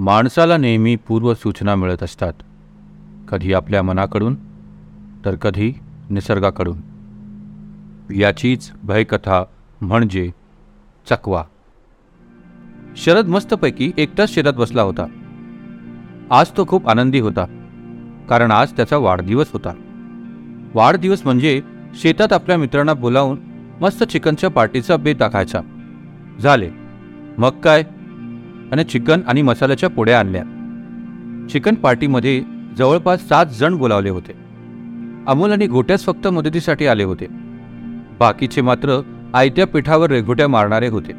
माणसाला नेहमी पूर्वसूचना मिळत असतात. कधी आपल्या मनाकडून तर कधी निसर्गाकडून. याचीच भयकथा म्हणजे चकवा. शरद मस्तपैकी एकटाच शेतात बसला होता. आज तो खूप आनंदी होता कारण आज त्याचा वाढदिवस होता. वाढदिवस म्हणजे शेतात आपल्या मित्रांना बोलावून मस्त चिकनच्या पार्टीचा बेत टाकायचा झाले. मग काय? आणि चिकन आणि मसाल्याच्या पोड्या आणल्या. चिकन पार्टीमध्ये जवळपास सात जण बोलावले होते. अमोल आणि गोट्याच फक्त मदतीसाठी आले होते. बाकीचे मात्र आयत्या पिठावर रेघोट्या मारणारे होते.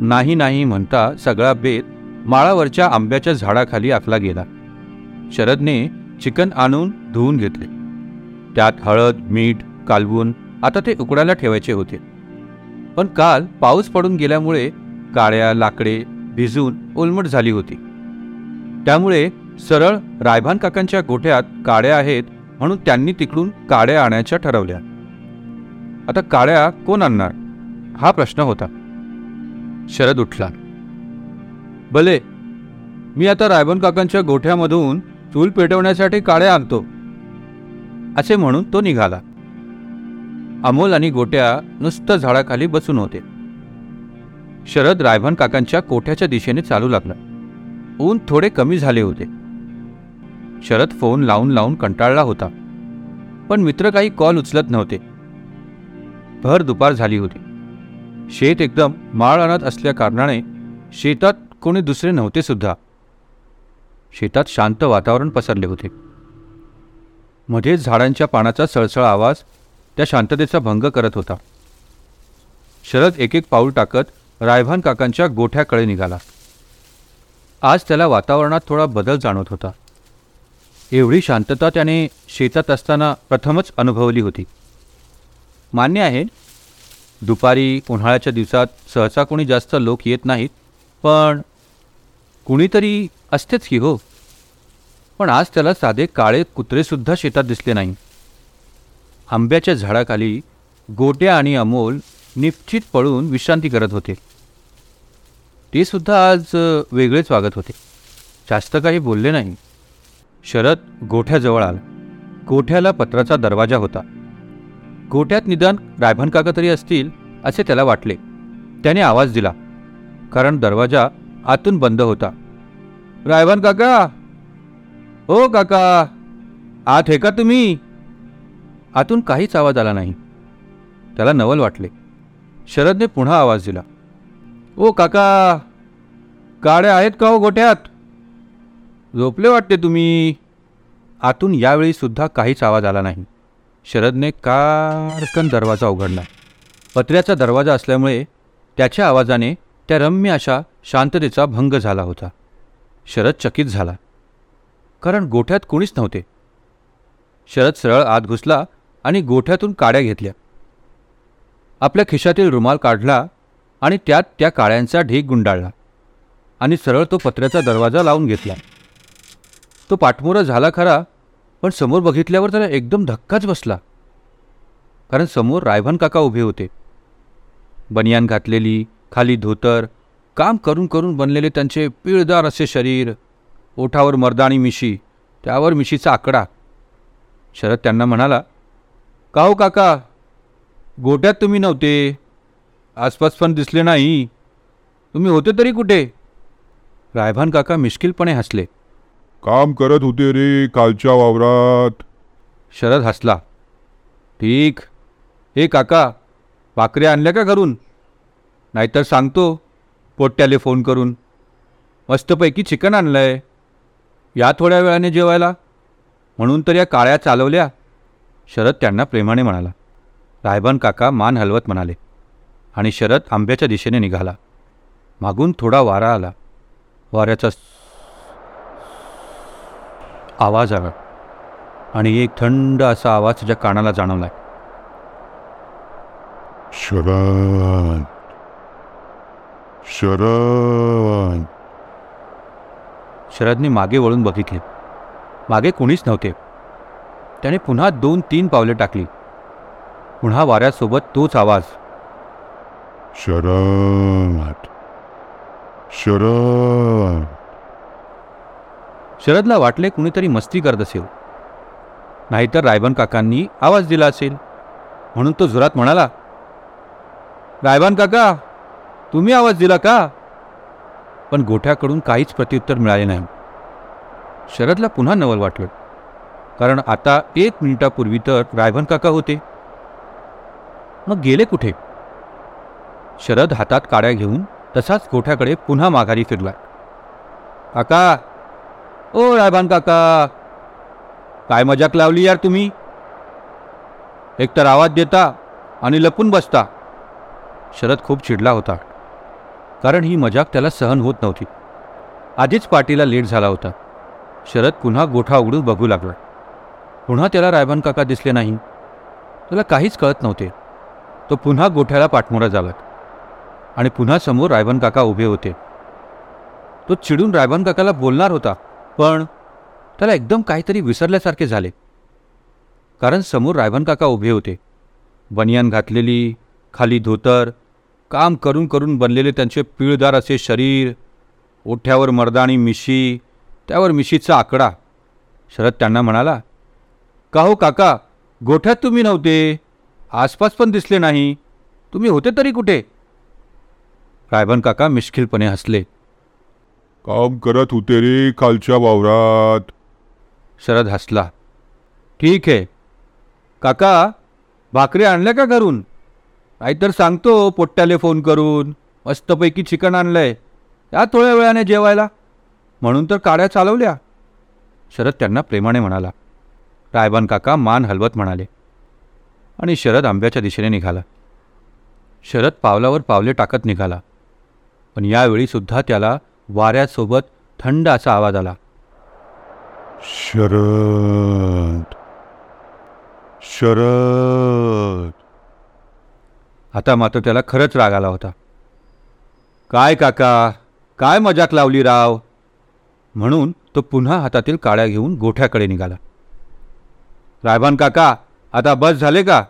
नाही नाही म्हणता सगळा बेत माळावरच्या आंब्याच्या झाडाखाली आखला गेला. शरदने चिकन आणून धुवून घेतले. त्यात हळद मीठ कालवून आता ते उकडायला ठेवायचे होते. पण काल पाऊस पडून गेल्यामुळे काळ्या लाकडे भिजून ओलमट झाली होती. त्यामुळे सरळ रायभान काकांच्या गोठ्यात काड्या आहेत म्हणून त्यांनी तिकडून काड्या आणायच्या ठरवल्या. आता काड्या कोण आणणार? हा प्रश्न होता. शरद उठला. भले मी आता रायबन काकांच्या गोठ्यामधून चूल पेटवण्यासाठी काड्या आणतो. असे म्हणून तो निघाला. अमोल आणि गोट्या नुसतं झाडाखाली बसून होते. शरद रायभन काकांच्या कोठ्याच्या दिशेने चालू लागला. ऊन थोडे कमी झाले होते. शरद फोन लावून लावून कंटाळला होता. पण मित्र काही कॉल उचलत नव्हते. भर दुपार झाली होती. शेत एकदम माळ आणत असल्या कारणाने शेतात कोणी दुसरे नव्हते सुद्धा. शेतात शांत वातावरण पसरले होते. मध्येच झाडांच्या पानाचा सळसळ आवाज त्या शांततेचा भंग करत होता. शरद एक एक पाऊल टाकत रायभान काकांच्या गोठ्याकडे निघाला. आज त्याला वातावरणात थोडा बदल जाणवत होता. एवढी शांतता त्याने शेतात असताना प्रथमच अनुभवली होती. मान्य आहे दुपारी उन्हाळ्याच्या दिवसात सहसा कोणी जास्त लोक येत नाहीत पण कुणीतरी असतेच की हो. पण आज त्याला साधे काळे कुत्रेसुद्धा शेतात दिसले नाही. आंब्याच्या झाडाखाली गोट्या आणि अमोल निश्चित पळून विश्रांती करत होते. ते सुद्धा आज वेगळेच वागत होते. जास्त काही बोलले नाही. शरद गोठ्याजवळ आला. गोठ्याला पत्राचा दरवाजा होता. गोठ्यात निदान रायभन काका तरी असतील असे त्याला वाटले. त्याने आवाज दिला. कारण दरवाजा आतून बंद होता. रायभन काका! ओ काका! आत हे का तुम्ही? आतून काहीच आवाज आला नाही. त्याला नवल वाटले. शरदने पुन्हा आवाज दिला. ओ काका गाड्या आहेत का हो गोठ्यात झोपले वाटते तुम्ही? आतून यावेळी सुद्धा काहीच आवाज आला नाही. शरदने कारकन दरवाजा उघडला. पत्र्याचा दरवाजा असल्यामुळे त्याच्या आवाजाने त्या रम्य अशा शांततेचा भंग झाला होता. शरद चकित झाला. कारण गोठ्यात कोणीच नव्हते. शरद सरळ आत घुसला आणि गोठ्यातून काड्या घेतल्या. आपल्या खिशातील रुमाल काढला आणि त्यात त्या काळ्यांचा ढीग गुंडाळला. आणि सरळ तो पत्र्याचा दरवाजा लावून घेतला. तो पाठमोरा झाला खरा पण समोर बघितल्यावर त्याला एकदम धक्काच बसला. कारण समोर रायभन काका उभे होते. बनियान घातलेली खाली धोतर काम करून करून बनलेले त्यांचे पिळदार असे शरीर ओठावर मर्दाणी मिशी त्यावर मिशीचा आकडा. शरद त्यांना म्हणाला का हो काका? गोट्यात तुम्ही नव्हते. आसपास पण दिसले नाही. तुम्ही होते तरी कुठे? रायभान काका मिश्किलपणे हसले. काम करत होते रे कालच्या वावरात. शरद हसला. ठीक. हे काका भाकऱ्या आणल्या का घरून? नाहीतर सांगतो पोट्याले फोन करून. मस्तपैकी चिकन आणलंय. या थोड्या वेळाने जेवायला? म्हणून तर या काळ्या चालवल्या. शरद त्यांना प्रेमाने म्हणाला. रायबन काका मान हलवत म्हणाले. आणि शरद आंब्याच्या दिशेने निघाला. मागून थोडा वारा आला. वाऱ्याचा आवाज आला. आणि एक थंड असा आवाज त्याच्या कानाला जाणवला शरद. शरद. शरदने मागे वळून बघितले. मागे कोणीच नव्हते. त्याने पुन्हा दोन तीन पावले टाकली. पुन्हा वाऱ्यासोबत तोच आवाज. शरद. शरद. शरदला वाटले कुणीतरी मस्ती करत असेल. नाहीतर रायबन काकांनी आवाज दिला असेल. म्हणून तो जोरात म्हणाला रायबान काका तुम्ही आवाज दिला का? पण गोठ्याकडून काहीच प्रत्युत्तर मिळाले नाही. शरदला पुन्हा नवल वाटलं. कारण आता एक मिनिटापूर्वी तर रायबन काका होते. मग गेले कुठे? शरद हातात काड्या घेऊन तसाच गोठ्याकडे पुन्हा माघारी फिरला काका! ओ रायबान काका! काय मजाक लावली यार तुम्ही? एकतर आवाज देता आणि लपून बसता. शरद खूप चिडला होता कारण ही मजाक त्याला सहन होत नव्हती. आधीच पार्टीला लेट झाला होता. शरद पुन्हा गोठा उघडून बघू लागला. पुन्हा त्याला रायबान काका दिसले नाही. त्याला काहीच कळत नव्हते. तो पुन्हा गोठ्याला पाठमोरा झाला. आणि पुन्हा समोर रायबन काका उभे होते. तो चिडून रायबन काकाला बोलणार होता पण त्याला एकदम काहीतरी विसरल्यासारखे झाले. कारण समोर रायबन काका उभे होते. बनियान घातलेली खाली धोतर काम करून करून बनलेले त्यांचे पिळदार असे शरीर ओठ्यावर मर्दाणी मिशी त्यावर मिशीचा आकडा. शरद त्यांना म्हणाला का हो काका गोठ्यात तुम्ही नव्हते? आसपास पण दिसले नाही. तुम्ही होते तरी कुठे? रायबन काका मिश्किलपणे हसले. काम करत होते रे खालच्या वावरात. शरद हसला. ठीक आहे. काका भाकरी आणल्या का घरून? नाहीतर सांगतो पोट्ट्याले फोन करून. मस्तपैकी चिकन आणलंय. या थोड्या वेळाने जेवायला. म्हणून तर काड्या चालवल्या. शरद त्यांना प्रेमाने म्हणाला. रायबान काका मान हलवत म्हणाले. आणि शरद आंब्याच्या दिशेने निघाला. शरद पावलावर पावले टाकत निघाला. पण यावेळी सुद्धा त्याला वाऱ्यासोबत थंड असा आवाज आला. शरद शरद. आता मात्र त्याला खरंच राग आला होता. काय काका काय मजाक लावली राव? म्हणून तो पुन्हा हातातील काड्या घेऊन गोठ्याकडे निघाला. रायबान काका आता बस झाले का?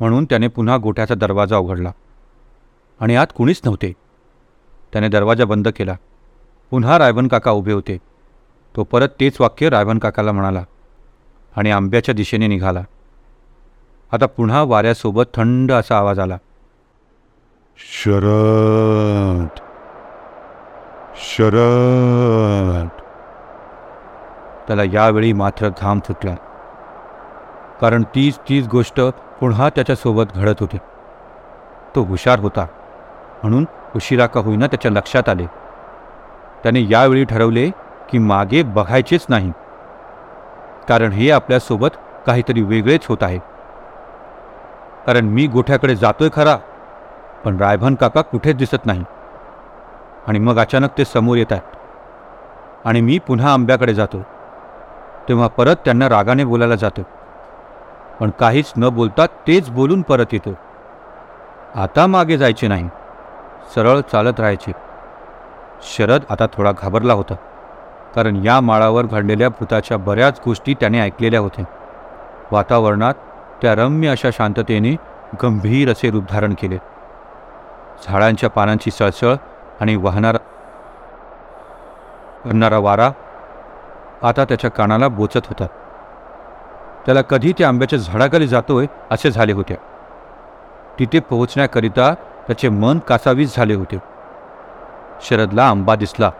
म्हणून त्याने पुन्हा गोठ्याचा दरवाजा उघडला. आणि आत कुणीच नव्हते. त्याने दरवाजा बंद केला. पुन्हा रायबन काका उभे होते. तो परत तेच वाक्य रायबन काकाला म्हणाला आणि आंब्याच्या दिशेने निघाला. आता पुन्हा वाऱ्यासोबत थंड असा आवाज आला. शरद. शरद. त्याला यावेळी मात्र घाम फुटला. कारण तीच तीच गोष्ट पुन्हा त्याच्यासोबत घडत होती. तो हुशार होता. म्हणून उशिरा का होईना त्याच्या लक्षात आले. त्याने यावेळी ठरवले की मागे बघायचेच नाही. कारण हे आपल्यासोबत काहीतरी वेगळेच होत आहे. कारण मी गोठ्याकडे जातोय खरा पण रायभन काका कुठेच दिसत नाही. आणि मग अचानक ते समोर येत आहेत. आणि मी पुन्हा आंब्याकडे जातो तेव्हा परत त्यांना रागाने बोलायला जातो पण काहीच न बोलता तेच बोलून परत येतो आता मागे जायचे नाही. सरळ चालत राहायचे. शरद आता थोडा घाबरला होता कारण या माळावर घडलेल्या भूताच्या बऱ्याच गोष्टी त्याने ऐकलेल्या होत्या. वातावरणात त्या रम्य अशा शांततेने गंभीर असे रूप धारण केले. झाडांच्या पानांची सळसळ आणि वाहणारा करणारा वारा आता त्याच्या कानाला बोचत होता. त्याला कधी त्या आंब्याच्या झाडाखाली जातोय असे झाले होते. तिथे पोहोचण्याकरिता त्याचे मन कासावीस झाले होते. शरदला आंबा दिसला.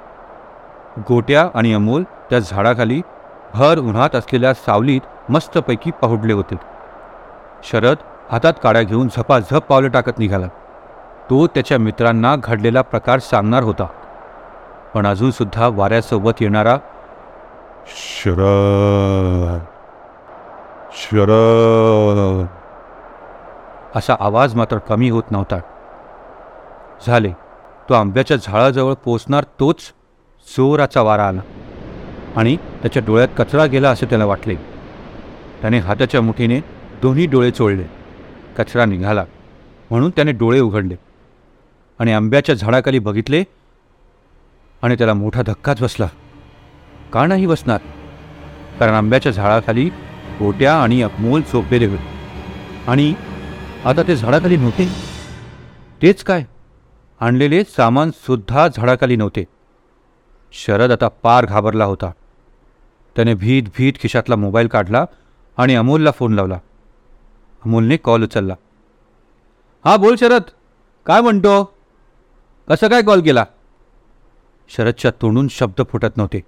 गोट्या आणि अमोल त्या झाडाखाली भर उन्हात असलेल्या सावलीत मस्तपैकी पहुडले होते. शरद हातात काड्या घेऊन झपाझप पावले टाकत निघाला. तो त्याच्या मित्रांना घडलेला प्रकार सांगणार होता. पण अजूनसुद्धा वाऱ्यासोबत येणारा शरद शरद. असा आवाज मात्र कमी होत नव्हता. झाले. तो आंब्याच्या झाडाजवळ पोचणार तोच जोराचा वारा आला आणि त्याच्या डोळ्यात कचरा गेला असे त्याला वाटले. त्याने हाताच्या मुठीने दोन्ही डोळे चोळले. कचरा निघाला म्हणून त्याने डोळे उघडले आणि आंब्याच्या झाडाखाली बघितले आणि त्याला मोठा धक्काच बसला. का नाही बसणार? कारण आंब्याच्या झाडाखाली गोट्या आणि अकमोल झोपलेले होते. आणि आता ते झाडाखाली नव्हते. तेच काय? आणलेले सामानसुद्धा झाडाखाली नव्हते. शरद आता पार घाबरला होता. त्याने भीत भीत खिशातला मोबाईल काढला आणि अमोलला फोन लावला. अमोलने कॉल उचलला. हा बोल शरद. काय म्हणतो? कसं काय कॉल केला? शरदच्या तोंडून शब्द फुटत नव्हते.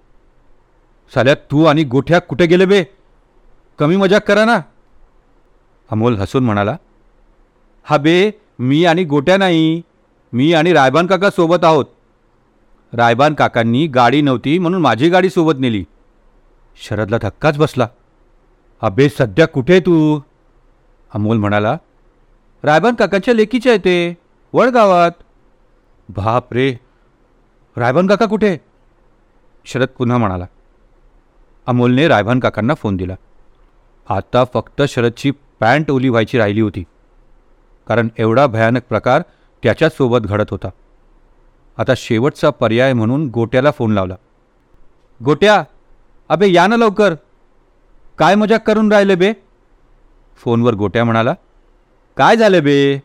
साल्या तू आणि गोठ्या कुठे गेले बे? कमी मजाक करा ना. अमोल हसून म्हणाला हा बे मी आणि गोट्या नाही. मी आणि रायबान काका सोबत आहोत. रायबान काकांनी गाडी नव्हती म्हणून माझी गाडी सोबत नेली. शरदला धक्काच बसला. अबे सध्या कुठे आहे तू? अमोल म्हणाला. रायबान काकांच्या लेकीच्या येते वडगावात. बाप रे रायबान काका कुठे? शरद पुन्हा म्हणाला. अमोलने रायबान काकांना फोन दिला. आता फक्त शरदची पॅन्ट ओली व्हायची राहिली होती. कारण एवढा भयानक प्रकार त्याच्याचसोबत घडत होता. आता शेवटचा पर्याय म्हणून गोट्याला फोन लावला. गोट्या अबे या ना लवकर. काय मजाक करून राहिले बे? फोनवर गोट्या म्हणाला. काय झालं बे?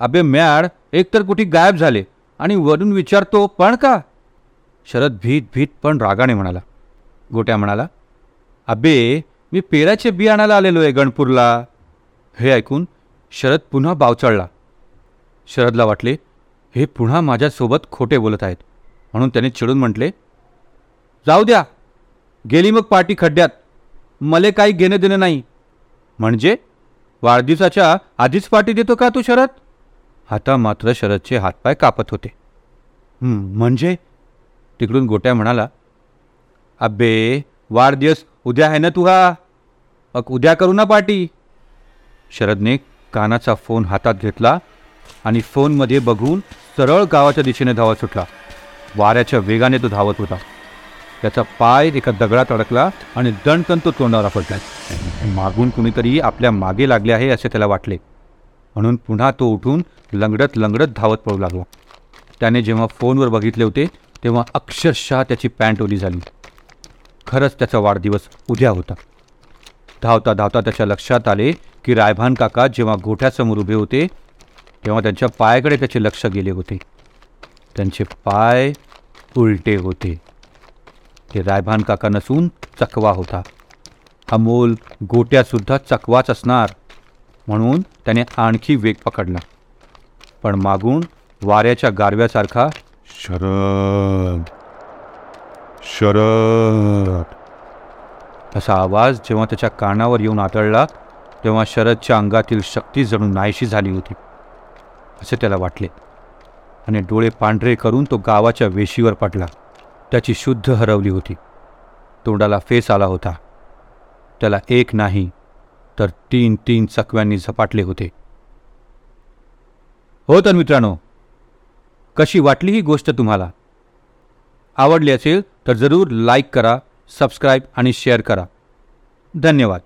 अबे मॅड एकतर कुठे गायब झाले आणि वरून विचारतो पण का? शरद भीत भीत पण रागाने म्हणाला. गोट्या म्हणाला. अबे मी पेराचे बी आणायला आलेलो आहे गणपूरला. हे ऐकून शरद पुन्हा बावचळला. शरदला वाटले हे पुन्हा माझ्यासोबत खोटे बोलत आहेत. म्हणून त्याने चिडून म्हटले जाऊ द्या गेली मग पार्टी खड्ड्यात मले काही घेणं देणं नाही. म्हणजे? वाढदिवसाच्या आधीच पार्टी देतो का तू शरद? आता मात्र शरदचे हातपाय कापत होते. म्हणजे? तिकडून गोट्या म्हणाला अबे वाढदिवस उद्या आहे ना तुहा? मग उद्या करू ना पार्टी शरदने कानाचा फोन हातात घेतला आणि फोनमध्ये बघून सरळ गावाच्या दिशेने धावत सुटला. वाऱ्याच्या वेगाने तो धावत होता. त्याचा पाय एका दगडात अडकला आणि दणकन तो तोंडावर पडला मागून कुणीतरी आपल्या मागे लागले आहे असे त्याला वाटले. म्हणून पुन्हा तो उठून लंगडत लंगडत धावत पळू लागला. त्याने जेव्हा फोनवर बघितले होते तेव्हा अक्षरशः त्याची पॅन्ट ओली झाली. खरंच त्याचा वाढदिवस उद्या होता. धावता धावता त्याच्या लक्षात आले की रायभान काका जेव्हा गोठ्यासमोर उभे होते तेव्हा त्यांच्या पायाकडे त्याचे लक्ष गेले होते. त्यांचे पाय उलटे होते. ते रायभान काका नसून चकवा होता. अमोल गोट्यासुद्धा चकवाच असणार म्हणून त्याने आणखी वेग पकडला. पण मागून वाऱ्याच्या गारव्यासारखा शरद! शरद! असा आवाज जेव्हा त्याच्या कानावर येऊन आदळला तेव्हा शरदच्या अंगातील शक्ती जणू नाहीशी झाली होती. असे त्याला वाटले. आणि डोळे पांढरे करून तो गावाच्या वेशीवर पडला. त्याची शुद्ध हरवली होती. तोंडाला फेस आला होता. त्याला एक नाही तर तीन तीन चकव्यांनी झपाटले होते. हो तर मित्रांनो कशी वाटली ही गोष्ट तुम्हाला? आवडली असेल तर जरूर लाईक करा सबस्क्राईब आणि शेअर करा. धन्यवाद.